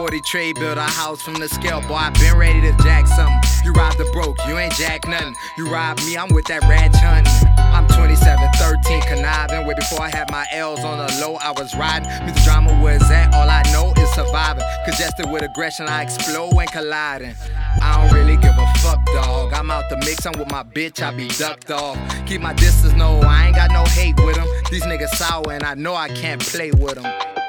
40 trade, build a house from the scale. Boy, I been ready to jack something. You robbed the broke, you ain't jack nothing. You robbed me, I'm with that ranch hunting. I'm 27, 13, conniving. Way before I had my L's on the low, I was riding. The drama, where's that? All I know is surviving. Congested with aggression, I explode and colliding. I don't really give a fuck, dog. I'm out the mix, I'm with my bitch, I be ducked off. Keep my distance, no, I ain't got no hate with them. These niggas sour, and I know I can't play with them.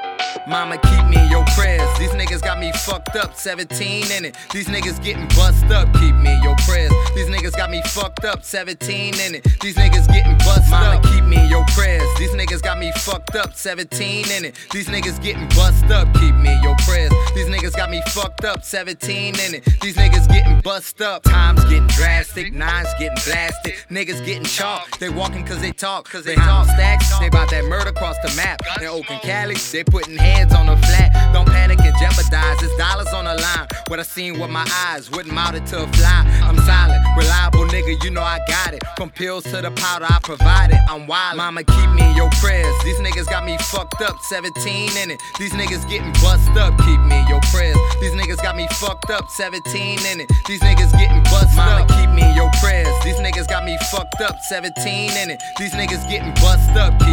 Mama, keep me in your prayers. These niggas got me fucked up, 17 in it. These niggas getting bust up, keep me in your prayers. These niggas got me fucked up, 17 in it. These niggas getting bust Mama, up. keep me in your prayers. These niggas got me fucked up, 17 in it. These niggas getting bust up, keep me in your prayers. These niggas got me fucked up, 17 in it. These niggas getting bust up. Times getting drastic, nines getting blasted. Niggas getting chalk. They walking cause they talk, cause they talk stacks. They the map. In Oakland, Cali, they putting hands on the flat. Don't panic and jeopardize. It's dollars on the line. What I seen with my eyes wouldn't mount it to a fly. I'm solid, reliable nigga, you know I got it. From pills to the powder, I provide it. I'm wild. Mama, keep me in your prayers. These niggas got me fucked up, 17 in it. These niggas getting bust up, keep me in your prayers. These niggas got me fucked up, 17 in it. These niggas getting bust Mama, up. keep me in your prayers. These niggas got me fucked up, 17 in it. These niggas getting bust up, keep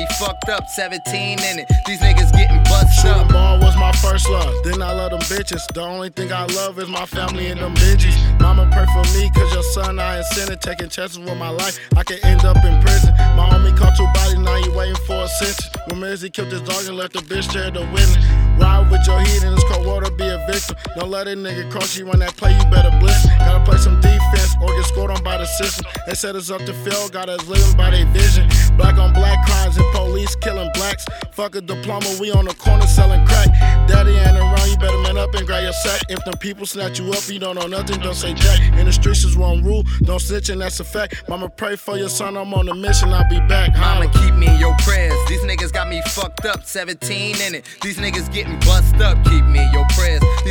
me fucked up, 17 in it. These niggas getting bust Shooting up. ball was my first love. Then I love them bitches. The only thing I love is my family and them bitches. Mama pray for me, cause your son I ain't sinning. Taking chances with my life. I could end up in prison. My homie caught two bodies, now you waiting for a sentence. When Mizzy killed his dog and left the bitch there to witness. Ride with your heat in this cold water, be a victim. Don't let a nigga cross you when that play, you better blitz. Gotta play some defense or get scored on by the system. They set us up to fail, got us living by their vision. Black on black crimes and police killing blacks. Fuck a diploma, we on the corner selling crack. Daddy ain't around, you better man up and grab your sack. If them people snatch you up, you don't know nothing, don't say jack. In the streets is one rule, don't snitch and that's a fact. Mama pray for your son, I'm on a mission, I'll be back. Mama, keep me in your prayers. These niggas got me fucked up, 17 in it. These niggas getting bust up, keep me in your prayers. These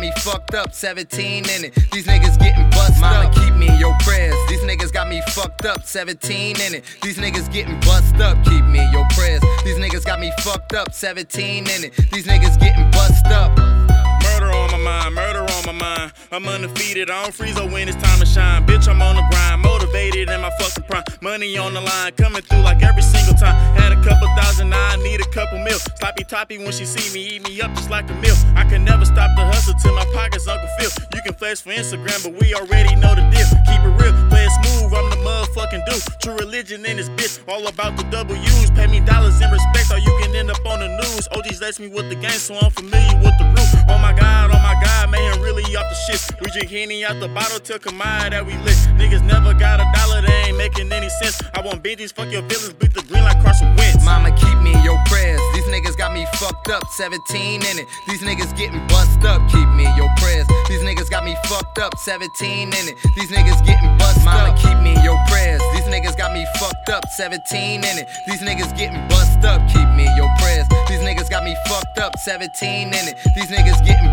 got me fucked up, 17 in it. These niggas getting bust Mama, up. keep me in your prayers. These niggas got me fucked up, 17 in it. These niggas getting bust up, keep me in your prayers. These niggas got me fucked up, 17 in it. These niggas getting bust up. Murder on my mind, murder on my mind. I'm undefeated, I don't freeze up when it's time to shine. Bitch, I'm on the grind, motivated in my fucking prime. Money on the line, coming through like every single time. Had a couple thousand, now I need a couple mil. Sloppy toppy when she see me, eat me up just like a meal. I can never stop pockets Uncle Phil. You can flex for Instagram, but we already know the deal. Keep it real, play it smooth, I'm the motherfucking dude. True religion in this bitch, all about the W's. Pay me dollars in respect, or you can end up on the news. OGs laced me with the game, so I'm familiar with the root. Oh my god, oh my god, man, really off the shit. We drink Henny out the bottle till out that we lit. Niggas never got a dollar, they ain't making any sense. I want Benjis, fuck your feelings, beat the green like Carson Wentz. Mama, keep me in your prayers. These niggas got me fucked up, 17 in it. These niggas getting bust up, keep me in your prayers. These niggas got me fucked up, 17 in it. These niggas getting bust Mama, keep me in your prayers. These niggas got me fucked up, 17 in it. These niggas getting bust up, keep me in your prayers. These niggas got me fucked up, 17 in it. These niggas getting bust up.